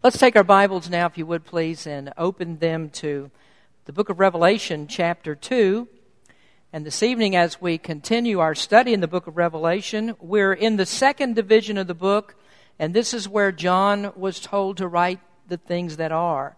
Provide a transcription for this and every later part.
Let's take our Bibles now, if you would please, and open them to the book of Revelation, chapter 2. And this evening, as we continue our study in the book of Revelation, we're in the second division of the book, and this is where John was told to write the things that are.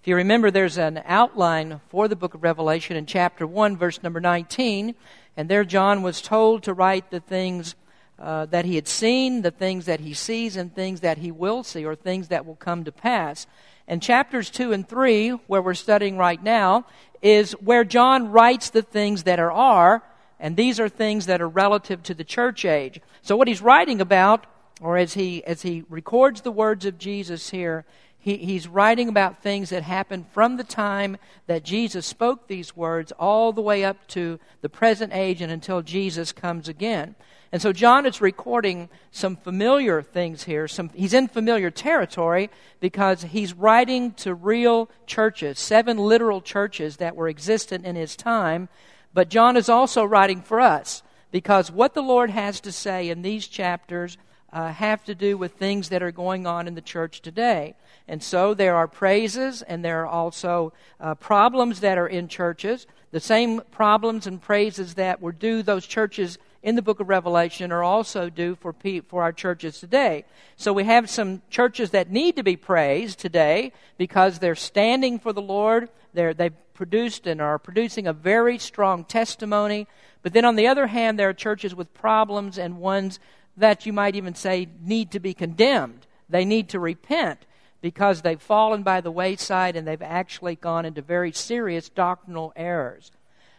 If you remember, there's an outline for the book of Revelation in chapter 1, verse number 19, and there John was told to write the things uh, that he had seen, the things that he sees, and things that he will see, or things that will come to pass. And chapters 2 and 3, where we're studying right now, is where John writes the things that are, are, and these are things that are relative to the church age. So what he's writing about, or as he, as he records the words of Jesus here, he, he's writing about things that happened from the time that Jesus spoke these words all the way up to the present age and until Jesus comes again. And so John is recording some familiar things here. Some, he's in familiar territory because he's writing to real churches, seven literal churches that were existent in his time. But John is also writing for us because what the Lord has to say in these chapters uh, have to do with things that are going on in the church today. And so there are praises and there are also uh, problems that are in churches. The same problems and praises that were due those churches in the book of Revelation are also due for, for our churches today. So we have some churches that need to be praised today because they're standing for the Lord. They're, they've produced and are producing a very strong testimony. But then on the other hand, there are churches with problems and ones that you might even say need to be condemned. They need to repent because they've fallen by the wayside and they've actually gone into very serious doctrinal errors.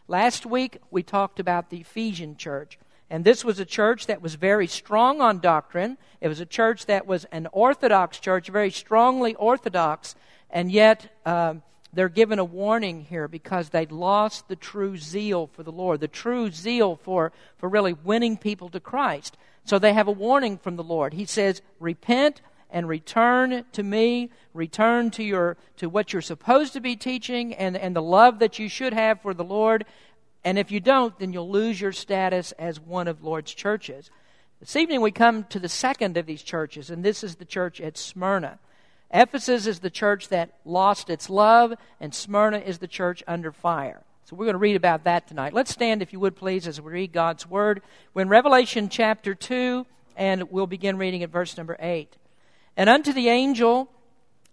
Last week, we talked about the Ephesian church. And this was a church that was very strong on doctrine. It was a church that was an orthodox church, very strongly orthodox, and yet um, they're given a warning here because they'd lost the true zeal for the Lord, the true zeal for, for really winning people to Christ. So they have a warning from the Lord. He says, Repent and return to me, return to your to what you're supposed to be teaching and, and the love that you should have for the Lord, and if you don't, then you'll lose your status as one of Lord's churches. This evening we come to the second of these churches, and this is the church at Smyrna. Ephesus is the church that lost its love, and Smyrna is the church under fire. So we're going to read about that tonight. Let's stand, if you would please, as we read God's Word. We're in Revelation chapter 2, and we'll begin reading at verse number 8. And unto the angel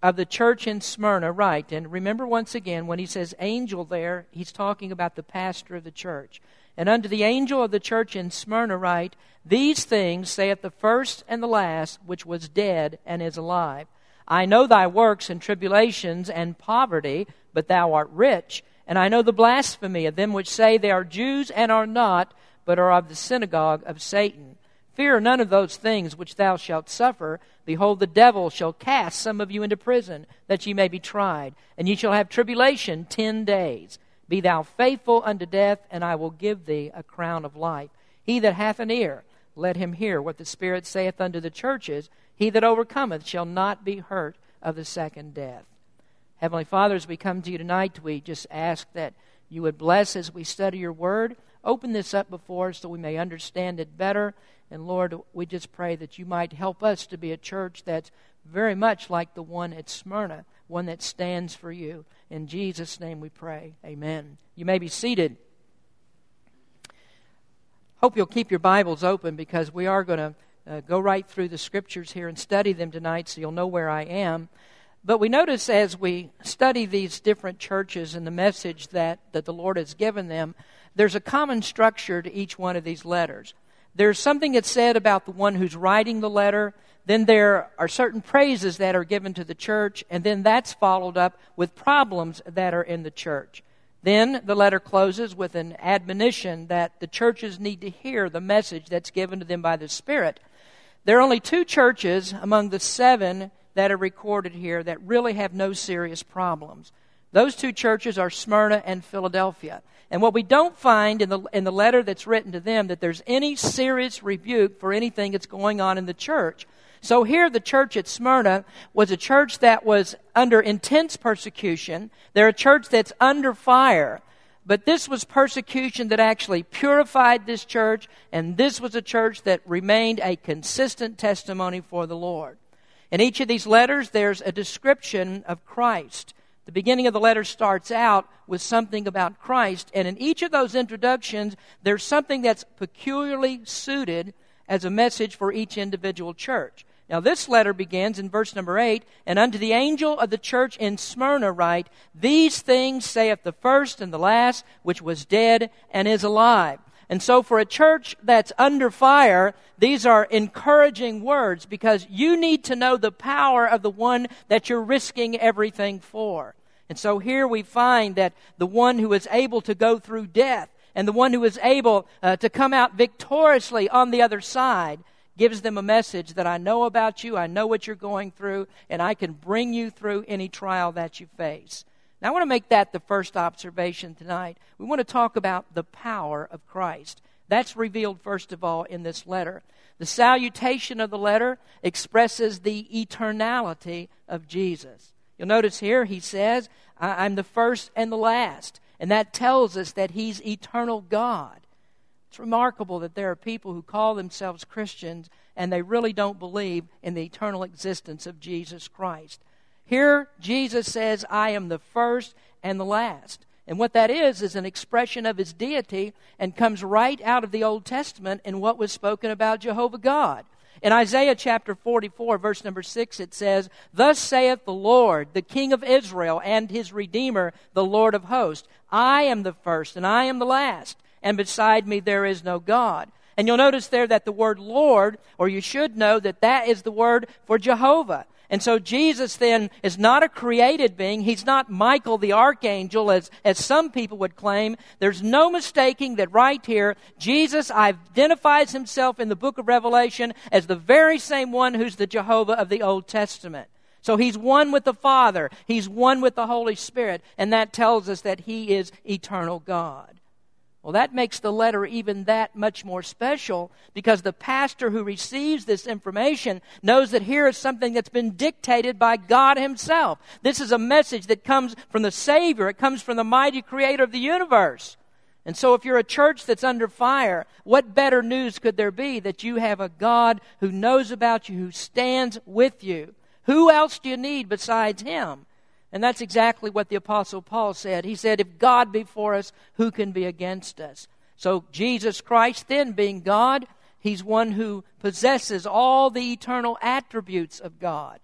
of the church in Smyrna write, and remember once again, when he says angel there, he's talking about the pastor of the church. And unto the angel of the church in Smyrna write, These things saith the first and the last, which was dead and is alive. I know thy works and tribulations and poverty, but thou art rich. And I know the blasphemy of them which say they are Jews and are not, but are of the synagogue of Satan. Fear none of those things which thou shalt suffer. Behold, the devil shall cast some of you into prison, that ye may be tried, and ye shall have tribulation ten days. Be thou faithful unto death, and I will give thee a crown of life. He that hath an ear, let him hear what the Spirit saith unto the churches. He that overcometh shall not be hurt of the second death. Heavenly Father, as we come to you tonight, we just ask that you would bless as we study your word. Open this up before us so we may understand it better and Lord, we just pray that you might help us to be a church that's very much like the one at Smyrna, one that stands for you. In Jesus' name we pray. Amen. You may be seated. Hope you'll keep your Bibles open because we are going to uh, go right through the scriptures here and study them tonight so you'll know where I am. But we notice as we study these different churches and the message that, that the Lord has given them, there's a common structure to each one of these letters there's something that's said about the one who's writing the letter. Then there are certain praises that are given to the church, and then that's followed up with problems that are in the church. Then the letter closes with an admonition that the churches need to hear the message that's given to them by the Spirit. There are only two churches among the seven that are recorded here that really have no serious problems. Those two churches are Smyrna and Philadelphia. And what we don't find in the, in the letter that's written to them that there's any serious rebuke for anything that's going on in the church. So here the church at Smyrna was a church that was under intense persecution. They're a church that's under fire. But this was persecution that actually purified this church, and this was a church that remained a consistent testimony for the Lord. In each of these letters, there's a description of Christ. The beginning of the letter starts out with something about Christ, and in each of those introductions, there's something that's peculiarly suited as a message for each individual church. Now, this letter begins in verse number 8, and unto the angel of the church in Smyrna write, These things saith the first and the last, which was dead and is alive. And so, for a church that's under fire, these are encouraging words because you need to know the power of the one that you're risking everything for. And so, here we find that the one who is able to go through death and the one who is able uh, to come out victoriously on the other side gives them a message that I know about you, I know what you're going through, and I can bring you through any trial that you face. Now, I want to make that the first observation tonight. We want to talk about the power of Christ. That's revealed, first of all, in this letter. The salutation of the letter expresses the eternality of Jesus. You'll notice here he says, I'm the first and the last. And that tells us that he's eternal God. It's remarkable that there are people who call themselves Christians and they really don't believe in the eternal existence of Jesus Christ. Here, Jesus says, I am the first and the last. And what that is, is an expression of his deity and comes right out of the Old Testament in what was spoken about Jehovah God. In Isaiah chapter 44, verse number 6, it says, Thus saith the Lord, the King of Israel, and his Redeemer, the Lord of hosts I am the first, and I am the last and beside me there is no God. And you'll notice there that the word Lord, or you should know that that is the word for Jehovah. And so Jesus then is not a created being. He's not Michael the archangel as, as some people would claim. There's no mistaking that right here, Jesus identifies himself in the book of Revelation as the very same one who's the Jehovah of the Old Testament. So he's one with the Father. He's one with the Holy Spirit. And that tells us that he is eternal God. Well, that makes the letter even that much more special because the pastor who receives this information knows that here is something that's been dictated by God Himself. This is a message that comes from the Savior, it comes from the mighty Creator of the universe. And so, if you're a church that's under fire, what better news could there be that you have a God who knows about you, who stands with you? Who else do you need besides Him? And that's exactly what the Apostle Paul said. He said, If God be for us, who can be against us? So, Jesus Christ, then being God, He's one who possesses all the eternal attributes of God.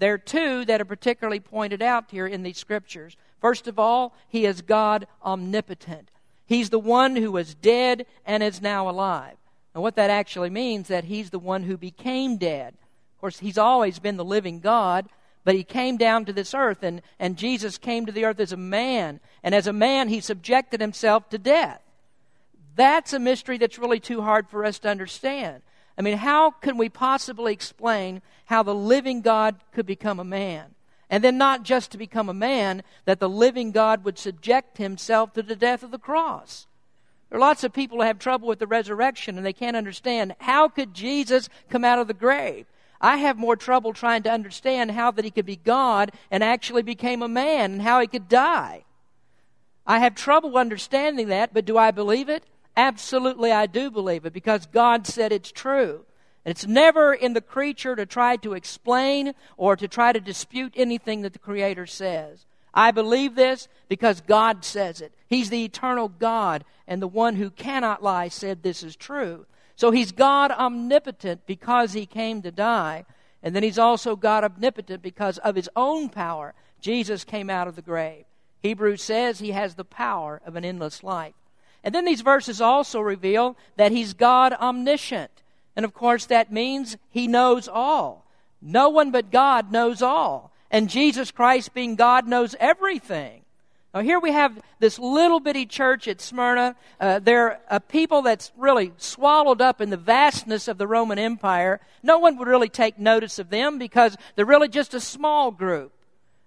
There are two that are particularly pointed out here in these scriptures. First of all, He is God omnipotent. He's the one who was dead and is now alive. And what that actually means is that He's the one who became dead. Of course, He's always been the living God, but he came down to this earth, and, and Jesus came to the earth as a man. And as a man, he subjected himself to death. That's a mystery that's really too hard for us to understand. I mean, how can we possibly explain how the living God could become a man? And then, not just to become a man, that the living God would subject himself to the death of the cross. There are lots of people who have trouble with the resurrection and they can't understand how could Jesus come out of the grave? I have more trouble trying to understand how that he could be God and actually became a man and how he could die. I have trouble understanding that, but do I believe it? Absolutely, I do believe it because God said it's true. And it's never in the creature to try to explain or to try to dispute anything that the Creator says. I believe this because God says it. He's the eternal God, and the one who cannot lie said this is true. So he's God omnipotent because he came to die. And then he's also God omnipotent because of his own power. Jesus came out of the grave. Hebrews says he has the power of an endless life. And then these verses also reveal that he's God omniscient. And of course, that means he knows all. No one but God knows all. And Jesus Christ, being God, knows everything. Now, here we have this little bitty church at Smyrna. Uh, they're a people that's really swallowed up in the vastness of the Roman Empire. No one would really take notice of them because they're really just a small group.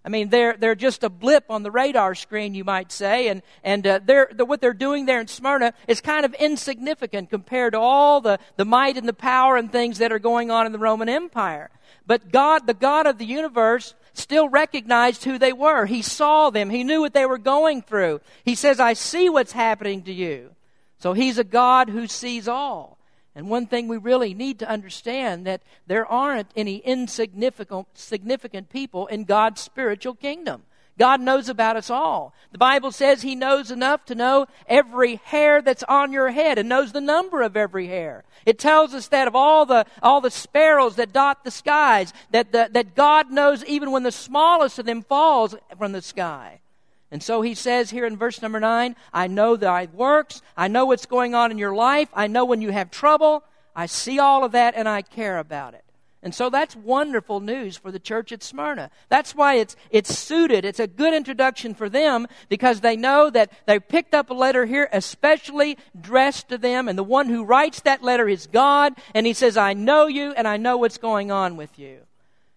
I mean, they're, they're just a blip on the radar screen, you might say, and, and uh, they're, they're, what they're doing there in Smyrna is kind of insignificant compared to all the, the might and the power and things that are going on in the Roman Empire. But God, the God of the universe, still recognized who they were. He saw them. He knew what they were going through. He says, I see what's happening to you. So he's a God who sees all. And one thing we really need to understand that there aren't any insignificant significant people in God's spiritual kingdom. God knows about us all. The Bible says He knows enough to know every hair that's on your head and knows the number of every hair. It tells us that of all the, all the sparrows that dot the skies, that, the, that God knows even when the smallest of them falls from the sky. And so he says here in verse number 9, I know thy works. I know what's going on in your life. I know when you have trouble. I see all of that and I care about it. And so that's wonderful news for the church at Smyrna. That's why it's, it's suited. It's a good introduction for them because they know that they picked up a letter here especially dressed to them. And the one who writes that letter is God. And he says, I know you and I know what's going on with you.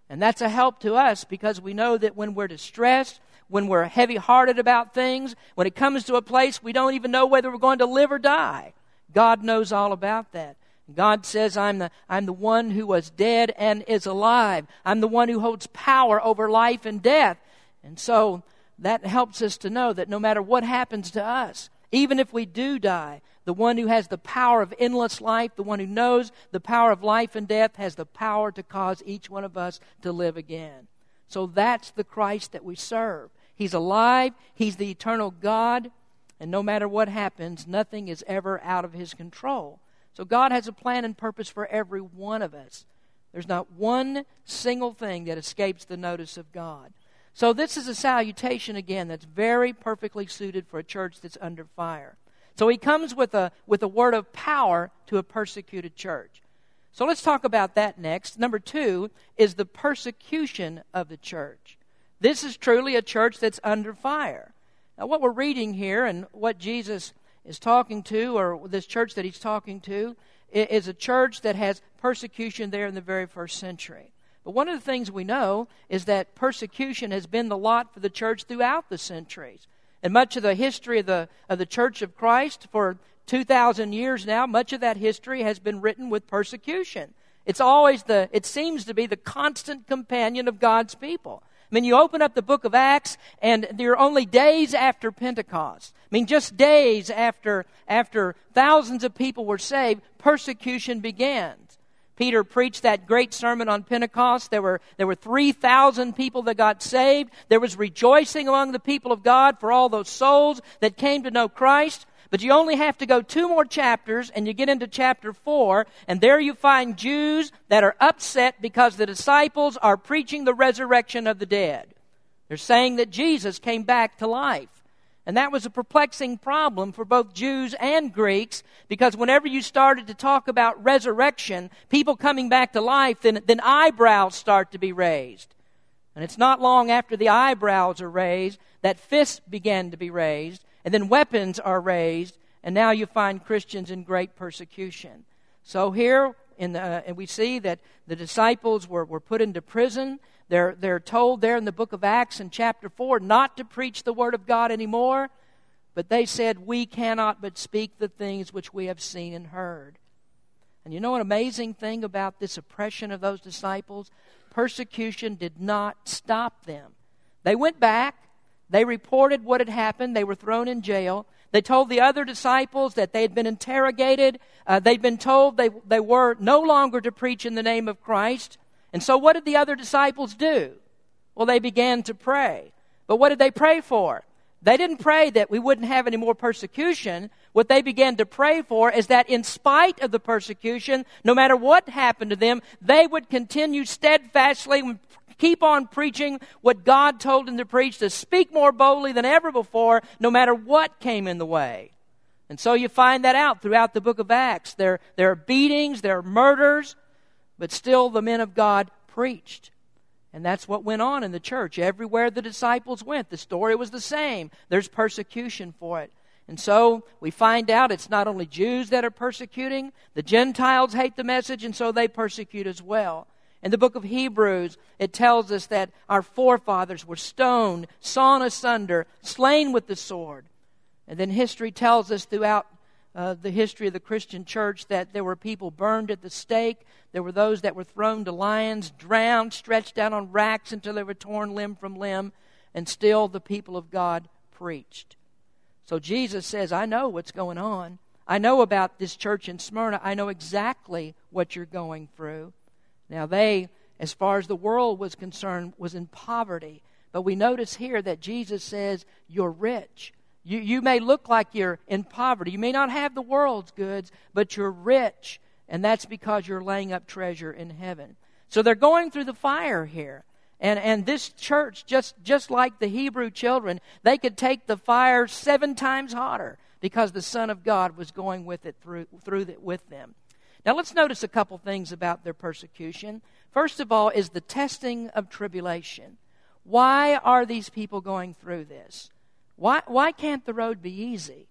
And that's a help to us because we know that when we're distressed, when we're heavy hearted about things, when it comes to a place we don't even know whether we're going to live or die. God knows all about that. God says, I'm the, I'm the one who was dead and is alive. I'm the one who holds power over life and death. And so that helps us to know that no matter what happens to us, even if we do die, the one who has the power of endless life, the one who knows the power of life and death, has the power to cause each one of us to live again. So that's the Christ that we serve. He's alive, He's the eternal God, and no matter what happens, nothing is ever out of His control. So God has a plan and purpose for every one of us. There's not one single thing that escapes the notice of God. So this is a salutation again that's very perfectly suited for a church that's under fire. So he comes with a with a word of power to a persecuted church. So let's talk about that next. Number 2 is the persecution of the church. This is truly a church that's under fire. Now, what we're reading here and what Jesus is talking to, or this church that he's talking to, is a church that has persecution there in the very first century. But one of the things we know is that persecution has been the lot for the church throughout the centuries. And much of the history of the, of the Church of Christ for 2,000 years now, much of that history has been written with persecution. It's always the, it seems to be the constant companion of God's people. I mean, you open up the book of Acts, and they're only days after Pentecost. I mean, just days after, after thousands of people were saved, persecution began. Peter preached that great sermon on Pentecost. There were, there were 3,000 people that got saved. There was rejoicing among the people of God for all those souls that came to know Christ. But you only have to go two more chapters and you get into chapter 4, and there you find Jews that are upset because the disciples are preaching the resurrection of the dead. They're saying that Jesus came back to life. And that was a perplexing problem for both Jews and Greeks because whenever you started to talk about resurrection, people coming back to life, then, then eyebrows start to be raised. And it's not long after the eyebrows are raised that fists began to be raised and then weapons are raised, and now you find Christians in great persecution. So here, in the, uh, and we see that the disciples were, were put into prison. They're, they're told there in the book of Acts in chapter 4 not to preach the word of God anymore, but they said, We cannot but speak the things which we have seen and heard. And you know an amazing thing about this oppression of those disciples? Persecution did not stop them. They went back, they reported what had happened. They were thrown in jail. They told the other disciples that they had been interrogated. Uh, they'd been told they, they were no longer to preach in the name of Christ. And so, what did the other disciples do? Well, they began to pray. But what did they pray for? They didn't pray that we wouldn't have any more persecution. What they began to pray for is that in spite of the persecution, no matter what happened to them, they would continue steadfastly keep on preaching what God told him to preach, to speak more boldly than ever before, no matter what came in the way. And so you find that out throughout the book of Acts. There, there are beatings, there are murders, but still the men of God preached. And that's what went on in the church. Everywhere the disciples went, the story was the same. There's persecution for it. And so we find out it's not only Jews that are persecuting, the Gentiles hate the message, and so they persecute as well. In the book of Hebrews, it tells us that our forefathers were stoned, sawn asunder, slain with the sword. And then history tells us throughout uh, the history of the Christian church that there were people burned at the stake. There were those that were thrown to lions, drowned, stretched out on racks until they were torn limb from limb. And still the people of God preached. So Jesus says, I know what's going on. I know about this church in Smyrna. I know exactly what you're going through. Now, they, as far as the world was concerned, was in poverty. But we notice here that Jesus says, You're rich. You, you may look like you're in poverty. You may not have the world's goods, but you're rich. And that's because you're laying up treasure in heaven. So they're going through the fire here. And, and this church, just, just like the Hebrew children, they could take the fire seven times hotter because the Son of God was going with it through, through it with them. Now let's notice a couple things about their persecution. First of all, is the testing of tribulation. Why are these people going through this? Why, why can't the road be easy?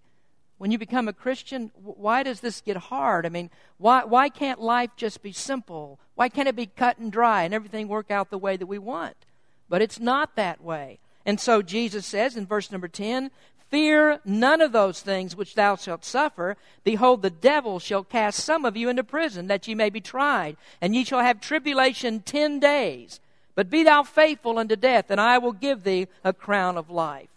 When you become a Christian, why does this get hard? I mean, why, why can't life just be simple? Why can't it be cut and dry and everything work out the way that we want? But it's not that way. And so Jesus says in verse number 10 Fear none of those things which thou shalt suffer. Behold, the devil shall cast some of you into prison, that ye may be tried, and ye shall have tribulation ten days. But be thou faithful unto death, and I will give thee a crown of life.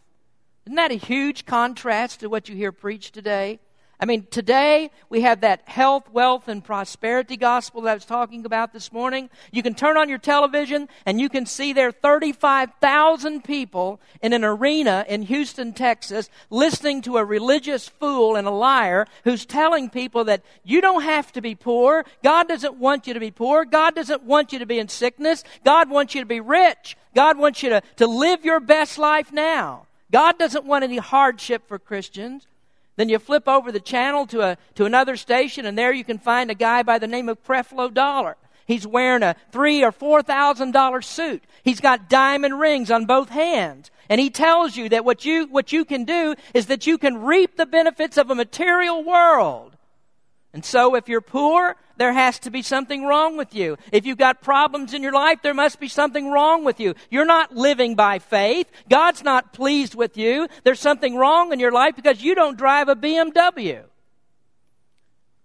Isn't that a huge contrast to what you hear preached today? I mean, today we have that health, wealth, and prosperity gospel that I was talking about this morning. You can turn on your television and you can see there 35,000 people in an arena in Houston, Texas, listening to a religious fool and a liar who's telling people that you don't have to be poor. God doesn't want you to be poor. God doesn't want you to be in sickness. God wants you to be rich. God wants you to, to live your best life now. God doesn't want any hardship for Christians. Then you flip over the channel to, a, to another station, and there you can find a guy by the name of Creflo Dollar. He's wearing a three or four thousand dollar suit. He's got diamond rings on both hands. And he tells you that what you, what you can do is that you can reap the benefits of a material world. And so if you're poor, there has to be something wrong with you. If you've got problems in your life, there must be something wrong with you. You're not living by faith. God's not pleased with you. There's something wrong in your life because you don't drive a BMW.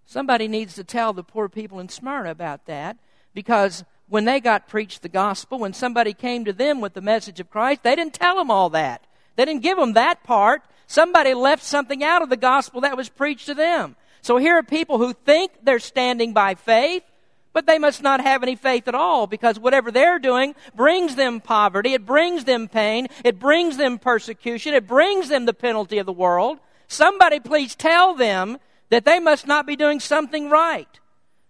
Somebody needs to tell the poor people in Smyrna about that because when they got preached the gospel, when somebody came to them with the message of Christ, they didn't tell them all that. They didn't give them that part. Somebody left something out of the gospel that was preached to them. So here are people who think they're standing by faith, but they must not have any faith at all because whatever they're doing brings them poverty, it brings them pain, it brings them persecution, it brings them the penalty of the world. Somebody please tell them that they must not be doing something right.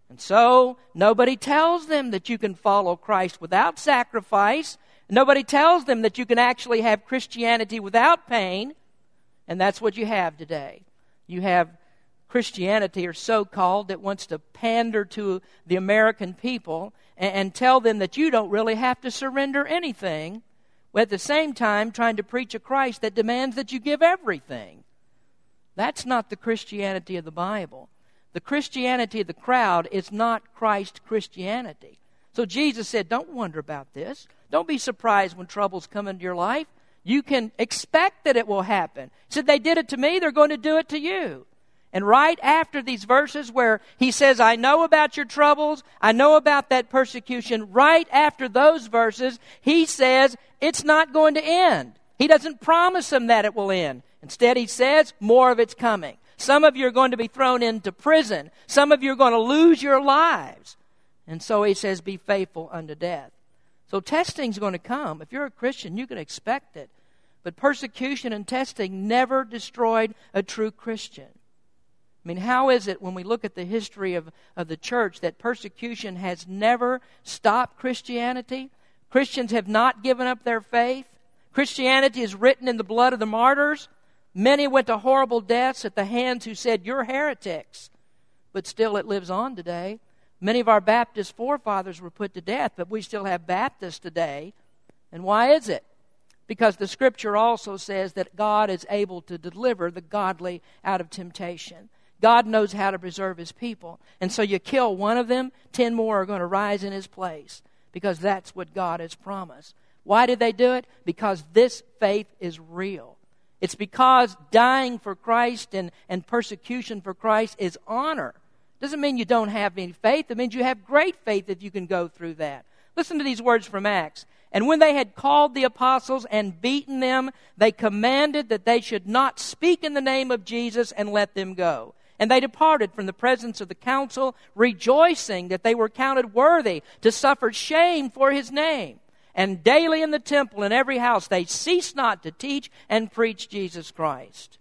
And so nobody tells them that you can follow Christ without sacrifice. Nobody tells them that you can actually have Christianity without pain. And that's what you have today. You have Christianity, or so called, that wants to pander to the American people and, and, tell them that you don't really have to surrender anything, at the same time trying to preach a Christ that demands that you give everything. That's not the Christianity of the Bible. The Christianity of the crowd is not Christ Christianity. So Jesus said, Don't wonder about this. Don't be surprised when troubles come into your life. You can expect that it will happen. He said, They did it to me, they're going to do it to you. And right after these verses where he says, I know about your troubles, I know about that persecution, right after those verses, he says, it's not going to end. He doesn't promise them that it will end. Instead, he says, more of it's coming. Some of you are going to be thrown into prison. Some of you are going to lose your lives. And so he says, be faithful unto death. So testing's going to come. If you're a Christian, you can expect it. But persecution and testing never destroyed a true Christian. I mean, how is it when we look at the history of, of the church that persecution has never stopped Christianity? Christians have not given up their faith. Christianity is written in the blood of the martyrs. Many went to horrible deaths at the hands who said, You're heretics. But still, it lives on today. Many of our Baptist forefathers were put to death, but we still have Baptists today. And why is it? Because the scripture also says that God is able to deliver the godly out of temptation. God knows how to preserve his people. And so you kill one of them, ten more are going to rise in his place because that's what God has promised. Why did they do it? Because this faith is real. It's because dying for Christ and, and persecution for Christ is honor. Doesn't mean you don't have any faith. It means you have great faith if you can go through that. Listen to these words from Acts. And when they had called the apostles and beaten them, they commanded that they should not speak in the name of Jesus and let them go. And they departed from the presence of the council, rejoicing that they were counted worthy to suffer shame for his name. And daily in the temple and every house they ceased not to teach and preach Jesus Christ.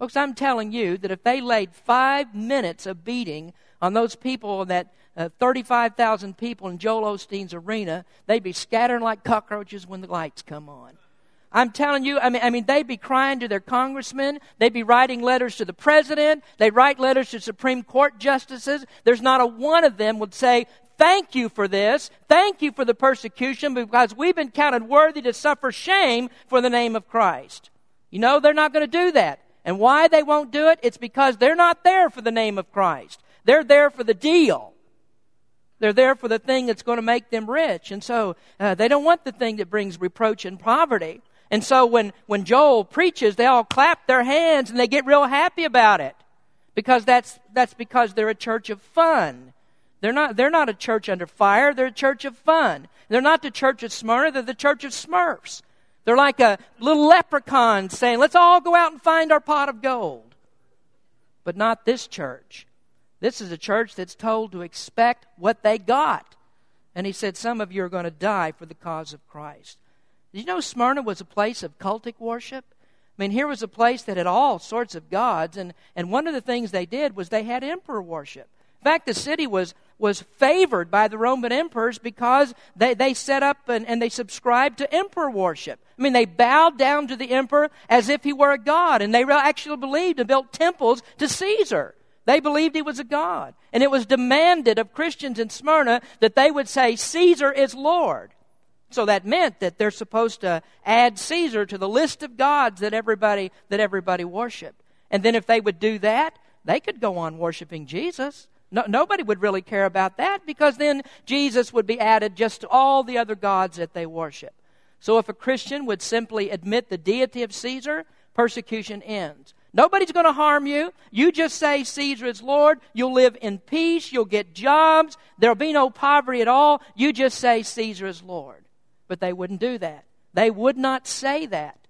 Folks, I'm telling you that if they laid five minutes of beating on those people, that uh, 35,000 people in Joel Osteen's arena, they'd be scattering like cockroaches when the lights come on. I'm telling you, I mean, I mean, they'd be crying to their congressmen. They'd be writing letters to the president. They'd write letters to Supreme Court justices. There's not a one of them would say, thank you for this. Thank you for the persecution because we've been counted worthy to suffer shame for the name of Christ. You know, they're not going to do that. And why they won't do it? It's because they're not there for the name of Christ. They're there for the deal. They're there for the thing that's going to make them rich. And so uh, they don't want the thing that brings reproach and poverty. And so when, when Joel preaches, they all clap their hands and they get real happy about it. Because that's, that's because they're a church of fun. They're not, they're not a church under fire, they're a church of fun. They're not the church of Smyrna, they're the church of Smurfs. They're like a little leprechaun saying, let's all go out and find our pot of gold. But not this church. This is a church that's told to expect what they got. And he said, Some of you are going to die for the cause of Christ. Did you know Smyrna was a place of cultic worship? I mean, here was a place that had all sorts of gods, and, and one of the things they did was they had emperor worship. In fact, the city was, was favored by the Roman emperors because they, they set up and, and they subscribed to emperor worship. I mean, they bowed down to the emperor as if he were a god, and they actually believed and built temples to Caesar. They believed he was a god. And it was demanded of Christians in Smyrna that they would say, Caesar is Lord. So that meant that they're supposed to add Caesar to the list of gods that everybody, that everybody worshiped. And then if they would do that, they could go on worshiping Jesus. No, nobody would really care about that because then Jesus would be added just to all the other gods that they worship. So if a Christian would simply admit the deity of Caesar, persecution ends. Nobody's going to harm you. You just say Caesar is Lord. You'll live in peace. You'll get jobs. There'll be no poverty at all. You just say Caesar is Lord. But they wouldn't do that. They would not say that.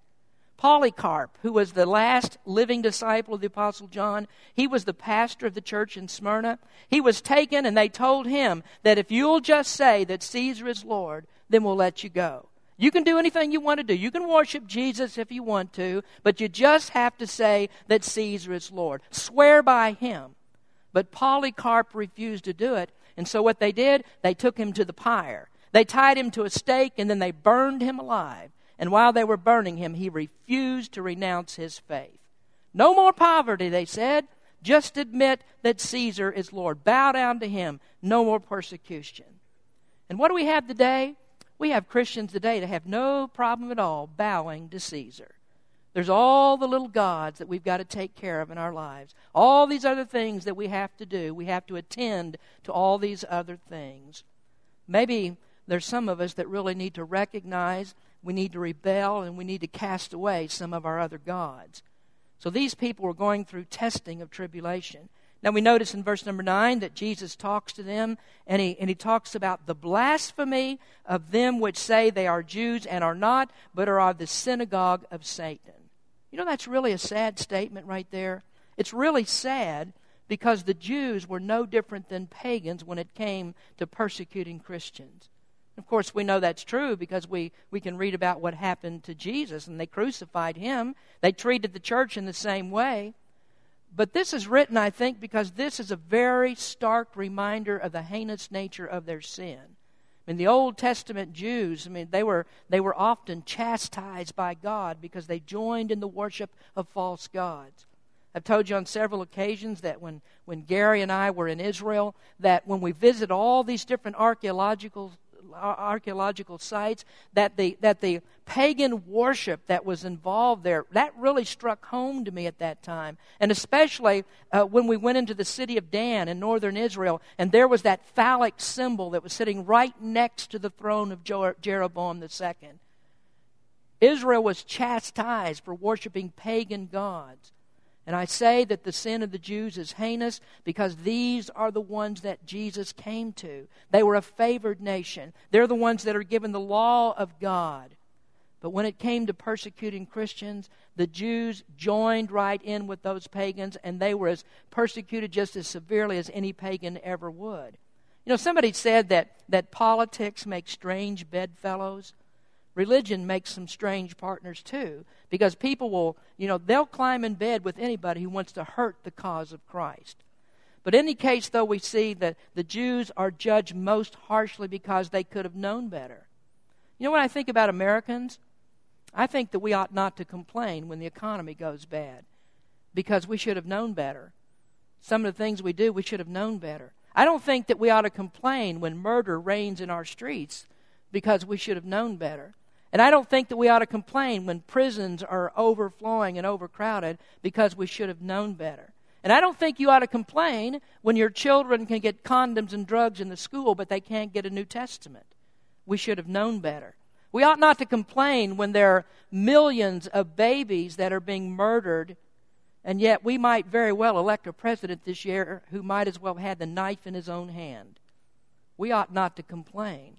Polycarp, who was the last living disciple of the Apostle John, he was the pastor of the church in Smyrna. He was taken, and they told him that if you'll just say that Caesar is Lord, then we'll let you go. You can do anything you want to do. You can worship Jesus if you want to, but you just have to say that Caesar is Lord. Swear by him. But Polycarp refused to do it, and so what they did, they took him to the pyre. They tied him to a stake and then they burned him alive. And while they were burning him, he refused to renounce his faith. No more poverty, they said. Just admit that Caesar is Lord. Bow down to him. No more persecution. And what do we have today? We have Christians today that have no problem at all bowing to Caesar. There's all the little gods that we've got to take care of in our lives. All these other things that we have to do. We have to attend to all these other things. Maybe there's some of us that really need to recognize we need to rebel and we need to cast away some of our other gods. So these people were going through testing of tribulation. Now we notice in verse number 9 that Jesus talks to them and he, and he talks about the blasphemy of them which say they are Jews and are not, but are of the synagogue of Satan. You know, that's really a sad statement right there. It's really sad because the Jews were no different than pagans when it came to persecuting Christians. Of course, we know that's true because we, we can read about what happened to Jesus and they crucified him. They treated the church in the same way. But this is written, I think, because this is a very stark reminder of the heinous nature of their sin. I mean, the Old Testament Jews, I mean, they were, they were often chastised by God because they joined in the worship of false gods. I've told you on several occasions that when, when Gary and I were in Israel, that when we visit all these different archaeological archaeological sites, that the, that the pagan worship that was involved there, that really struck home to me at that time. And especially uh, when we went into the city of Dan in northern Israel, and there was that phallic symbol that was sitting right next to the throne of Jeroboam II. Israel was chastised for worshiping pagan gods. And I say that the sin of the Jews is heinous because these are the ones that Jesus came to. They were a favored nation. They're the ones that are given the law of God. But when it came to persecuting Christians, the Jews joined right in with those pagans, and they were as persecuted just as severely as any pagan ever would. You know, somebody said that, that politics make strange bedfellows. Religion makes some strange partners too, because people will, you know, they'll climb in bed with anybody who wants to hurt the cause of Christ. But in any case, though, we see that the Jews are judged most harshly because they could have known better. You know, when I think about Americans, I think that we ought not to complain when the economy goes bad because we should have known better. Some of the things we do, we should have known better. I don't think that we ought to complain when murder reigns in our streets because we should have known better. And I don't think that we ought to complain when prisons are overflowing and overcrowded because we should have known better. And I don't think you ought to complain when your children can get condoms and drugs in the school, but they can't get a New Testament. We should have known better. We ought not to complain when there are millions of babies that are being murdered, and yet we might very well elect a president this year who might as well have had the knife in his own hand. We ought not to complain.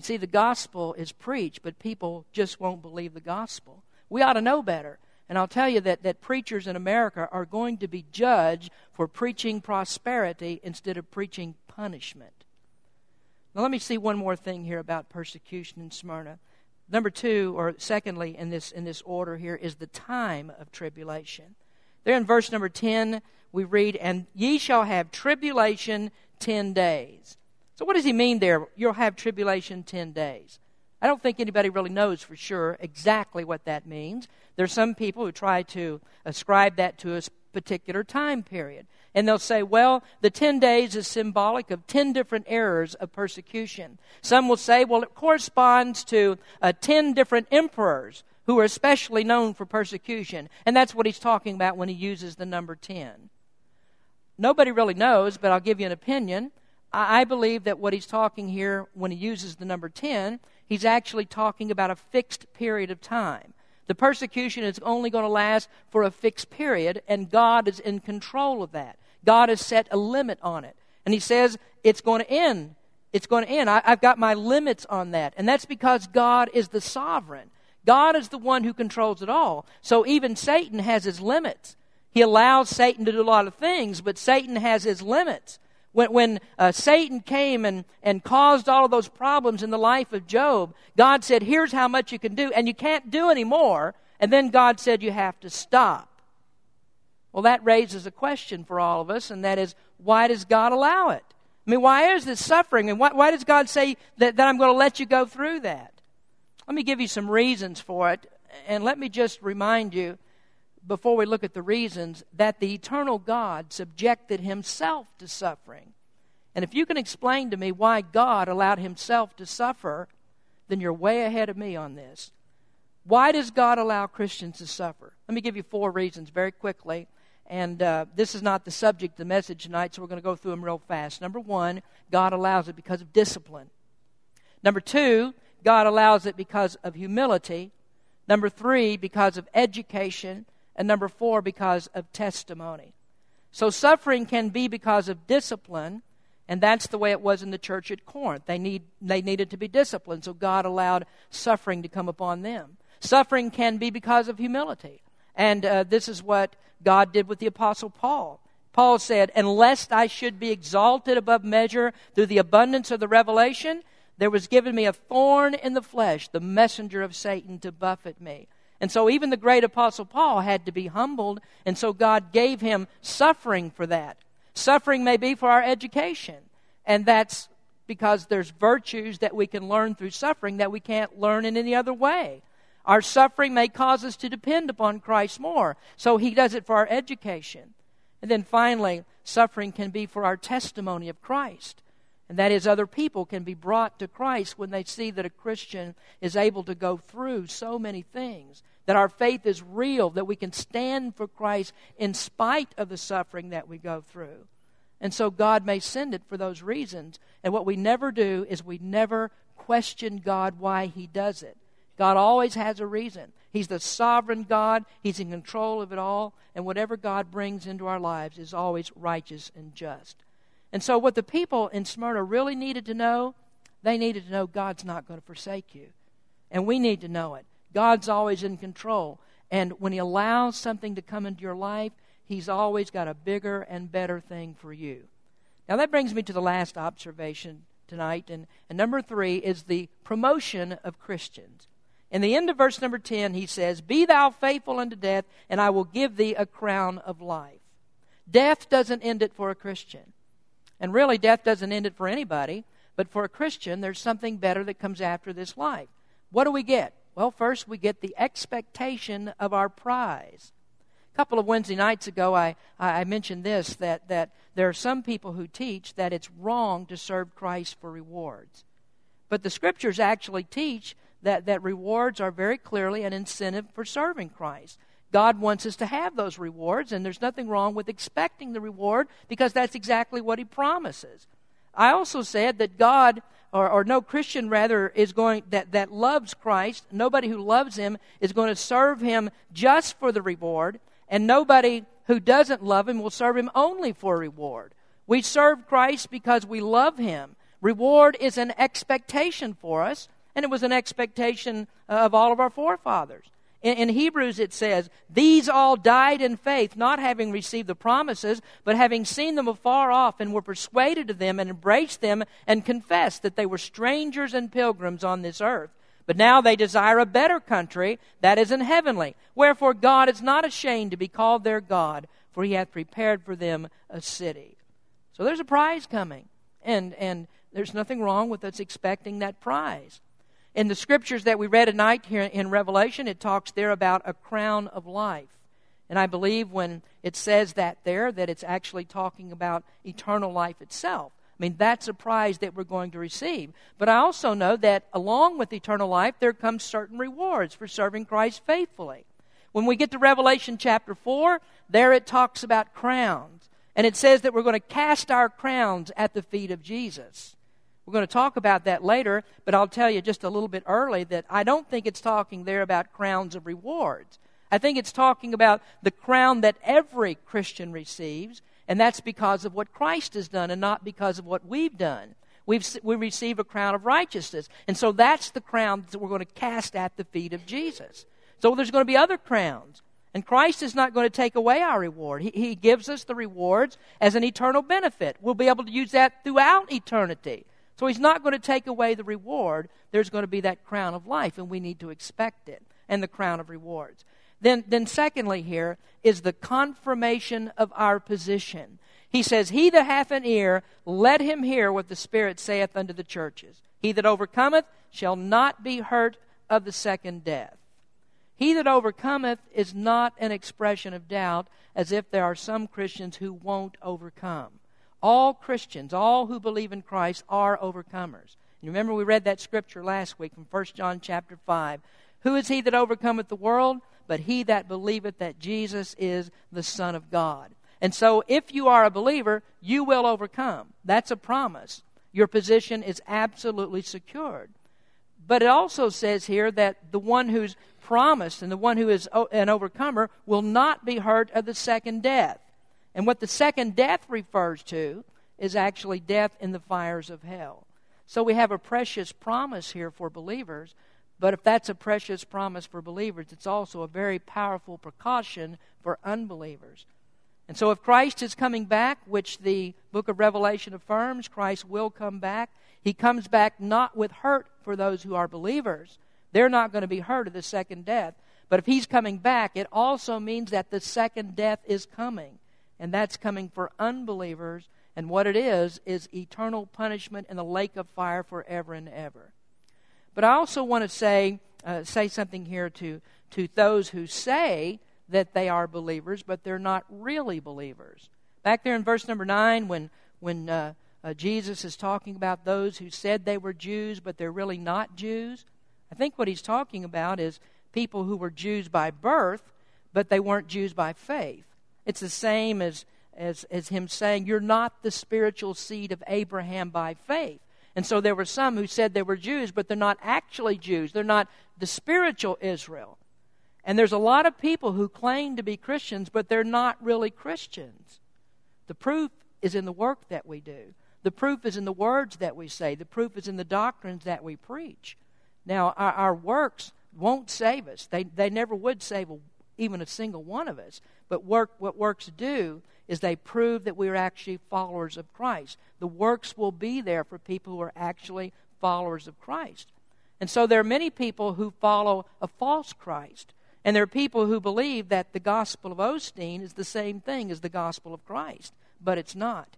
You see, the gospel is preached, but people just won't believe the gospel. We ought to know better. And I'll tell you that, that preachers in America are going to be judged for preaching prosperity instead of preaching punishment. Now, let me see one more thing here about persecution in Smyrna. Number two, or secondly, in this, in this order here, is the time of tribulation. There in verse number 10, we read, And ye shall have tribulation ten days. So, what does he mean there? You'll have tribulation ten days. I don't think anybody really knows for sure exactly what that means. There's some people who try to ascribe that to a particular time period. And they'll say, well, the 10 days is symbolic of 10 different eras of persecution. Some will say, well, it corresponds to uh, 10 different emperors who are especially known for persecution. And that's what he's talking about when he uses the number 10. Nobody really knows, but I'll give you an opinion. I believe that what he's talking here when he uses the number 10, he's actually talking about a fixed period of time. The persecution is only going to last for a fixed period, and God is in control of that. God has set a limit on it. And He says it's going to end. It's going to end. I, have got my limits on that. And that's because God is the sovereign. God is the one who controls it all. So even Satan has his limits. He allows Satan to do a lot of things, but Satan has his limits. When, when uh, Satan came and, and caused all of those problems in the life of Job, God said, Here's how much you can do, and you can't do any more. And then God said, You have to stop. Well, that raises a question for all of us, and that is, why does God allow it? I mean, why is this suffering? And why, why does God say that, that I'm going to let you go through that? Let me give you some reasons for it, and let me just remind you before we look at the reasons, that the eternal God subjected himself to suffering. And if you can explain to me why God allowed himself to suffer, then you're way ahead of me on this. Why does God allow Christians to suffer? Let me give you four reasons very quickly. And uh, this is not the subject of the message tonight, so we're going to go through them real fast. Number one, God allows it because of discipline. Number two, God allows it because of humility. Number three, because of education. And number four, because of testimony. So suffering can be because of discipline, and that's the way it was in the church at Corinth. They, need, they needed to be disciplined, so God allowed suffering to come upon them. Suffering can be because of humility. And uh, this is what God did with the Apostle Paul. Paul said, Unless I should be exalted above measure through the abundance of the revelation, there was given me a thorn in the flesh, the messenger of Satan to buffet me. And so even the great apostle Paul had to be humbled, and so God gave him suffering for that. Suffering may be for our education, and that's because there's virtues that we can learn through suffering that we can't learn in any other way. Our suffering may cause us to depend upon Christ more, so he does it for our education. And then finally, suffering can be for our testimony of Christ. And that is, other people can be brought to Christ when they see that a Christian is able to go through so many things, that our faith is real, that we can stand for Christ in spite of the suffering that we go through. And so God may send it for those reasons. And what we never do is we never question God why He does it. God always has a reason. He's the sovereign God, He's in control of it all, and whatever God brings into our lives is always righteous and just. And so, what the people in Smyrna really needed to know, they needed to know God's not going to forsake you. And we need to know it. God's always in control. And when He allows something to come into your life, He's always got a bigger and better thing for you. Now, that brings me to the last observation tonight. And, and number three is the promotion of Christians. In the end of verse number 10, he says, Be thou faithful unto death, and I will give thee a crown of life. Death doesn't end it for a Christian. And really, death doesn't end it for anybody. But for a Christian, there's something better that comes after this life. What do we get? Well, first, we get the expectation of our prize. A couple of Wednesday nights ago, I, I mentioned this that, that there are some people who teach that it's wrong to serve Christ for rewards. But the scriptures actually teach that, that rewards are very clearly an incentive for serving Christ. God wants us to have those rewards, and there's nothing wrong with expecting the reward because that's exactly what He promises. I also said that God, or, or no Christian rather, is going that, that loves Christ, nobody who loves Him is going to serve Him just for the reward, and nobody who doesn't love Him will serve Him only for reward. We serve Christ because we love Him. Reward is an expectation for us, and it was an expectation of all of our forefathers. In, in, Hebrews, it says, These all died in faith, not having received the promises, but having seen them afar off, and were persuaded of them, and embraced them, and confessed that they were strangers and pilgrims on this earth. But now they desire a better country, that is in heavenly. Wherefore God is not ashamed to be called their God, for he hath prepared for them a city. So there's a prize coming, and, and there's nothing wrong with us expecting that prize. In the scriptures that we read tonight here in Revelation, it talks there about a crown of life. And I believe when it says that there, that it's actually talking about eternal life itself. I mean, that's a prize that we're going to receive. But I also know that along with eternal life, there comes certain rewards for serving Christ faithfully. When we get to Revelation chapter 4, there it talks about crowns. And it says that we're going to cast our crowns at the feet of Jesus. We're going to talk about that later, but I'll tell you just a little bit early that I don't think it's talking there about crowns of rewards. I think it's talking about the crown that every Christian receives, and that's because of what Christ has done and not because of what we've done. We've, we receive a crown of righteousness. And so that's the crown that we're going to cast at the feet of Jesus. So there's going to be other crowns. And Christ is not going to take away our reward. He, he gives us the rewards as an eternal benefit. We'll be able to use that throughout eternity. So he's not going to take away the reward. There's going to be that crown of life, and we need to expect it, and the crown of rewards. Then, then secondly, here is the confirmation of our position. He says, He that hath an ear, let him hear what the Spirit saith unto the churches. He that overcometh shall not be hurt of the second death. He that overcometh is not an expression of doubt, as if there are some Christians who won't overcome. All Christians, all who believe in Christ, are overcomers. You remember we read that scripture last week from 1 John chapter 5. Who is he that overcometh the world? But he that believeth that Jesus is the Son of God. And so, if you are a believer, you will overcome. That's a promise. Your position is absolutely secured. But it also says here that the one who's promised and the one who is an overcomer will not be hurt of the second death. And what the second death refers to is actually death in the fires of hell. So we have a precious promise here for believers, but if that's a precious promise for believers, it's also a very powerful precaution for unbelievers. And so if Christ is coming back, which the book of Revelation affirms, Christ will come back. He comes back not with hurt for those who are believers. They're not going to be hurt of the second death. But if he's coming back, it also means that the second death is coming and that's coming for unbelievers. And what it is, is eternal punishment in the lake of fire forever and ever. But I also want to say, uh, say something here to, to those who say that they are believers, but they're not really believers. Back there in verse number 9, when, when uh, uh, Jesus is talking about those who said they were Jews, but they're really not Jews, I think what he's talking about is people who were Jews by birth, but they weren't Jews by faith. It's the same as, as, as him saying, You're not the spiritual seed of Abraham by faith. And so there were some who said they were Jews, but they're not actually Jews. They're not the spiritual Israel. And there's a lot of people who claim to be Christians, but they're not really Christians. The proof is in the work that we do. The proof is in the words that we say. The proof is in the doctrines that we preach. Now, our, our works won't save us. They, they never would save a, even a single one of us. But work, what works do is they prove that we are actually followers of Christ. The works will be there for people who are actually followers of Christ. And so there are many people who follow a false Christ. And there are people who believe that the gospel of Osteen is the same thing as the gospel of Christ, but it's not.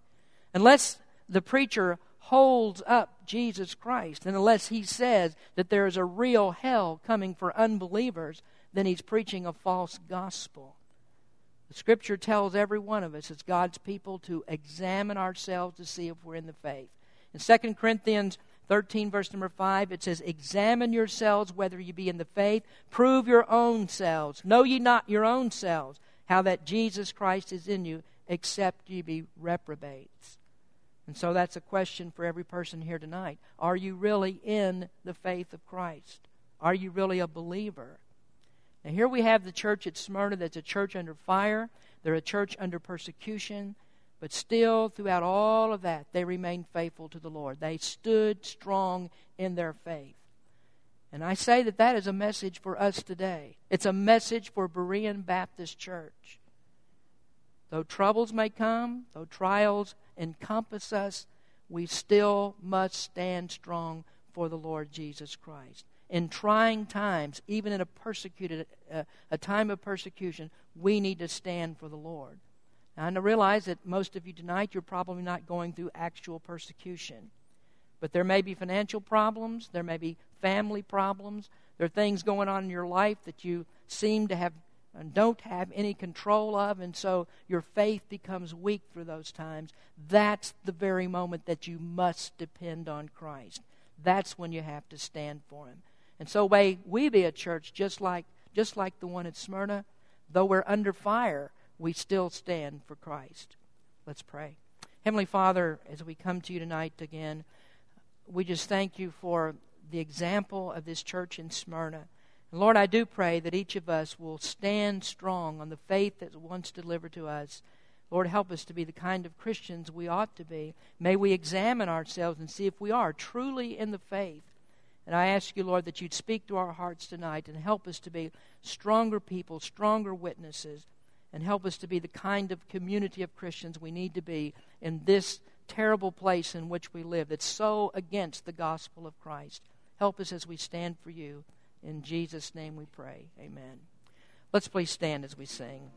Unless the preacher holds up Jesus Christ, and unless he says that there is a real hell coming for unbelievers, then he's preaching a false gospel. The scripture tells every one of us as God's people to examine ourselves to see if we're in the faith. In 2 Corinthians 13, verse number 5, it says, Examine yourselves whether you be in the faith. Prove your own selves. Know ye not your own selves, how that Jesus Christ is in you, except ye be reprobates. And so that's a question for every person here tonight. Are you really in the faith of Christ? Are you really a believer? Now, here we have the church at Smyrna that's a church under fire, they're a church under persecution, but still, throughout all of that, they remained faithful to the Lord. They stood strong in their faith. And I say that that is a message for us today. It's a message for Berean Baptist Church. Though troubles may come, though trials encompass us, we still must stand strong for the Lord Jesus Christ. In trying times, even in a persecuted uh, a time of persecution, we need to stand for the Lord. Now, I realize that most of you tonight, you're probably not going through actual persecution. But there may be financial problems, there may be family problems, there are things going on in your life that you seem to have and don't have any control of, and so your faith becomes weak through those times, that's the very moment that you must depend on Christ. That's when you have to stand for Him. And so may we be a church just like just like the one at Smyrna, though we're under fire, we still stand for Christ. Let's pray. Heavenly Father, as we come to you tonight again, we just thank you for the example of this church in Smyrna. And Lord, I do pray that each of us will stand strong on the faith that once delivered to us. Lord, help us to be the kind of Christians we ought to be. May we examine ourselves and see if we are truly in the faith. And I ask you, Lord, that you'd speak to our hearts tonight and help us to be stronger people, stronger witnesses, and help us to be the kind of community of Christians we need to be in this terrible place in which we live that's so against the gospel of Christ. Help us as we stand for you. In Jesus' name we pray. Amen. Let's please stand as we sing.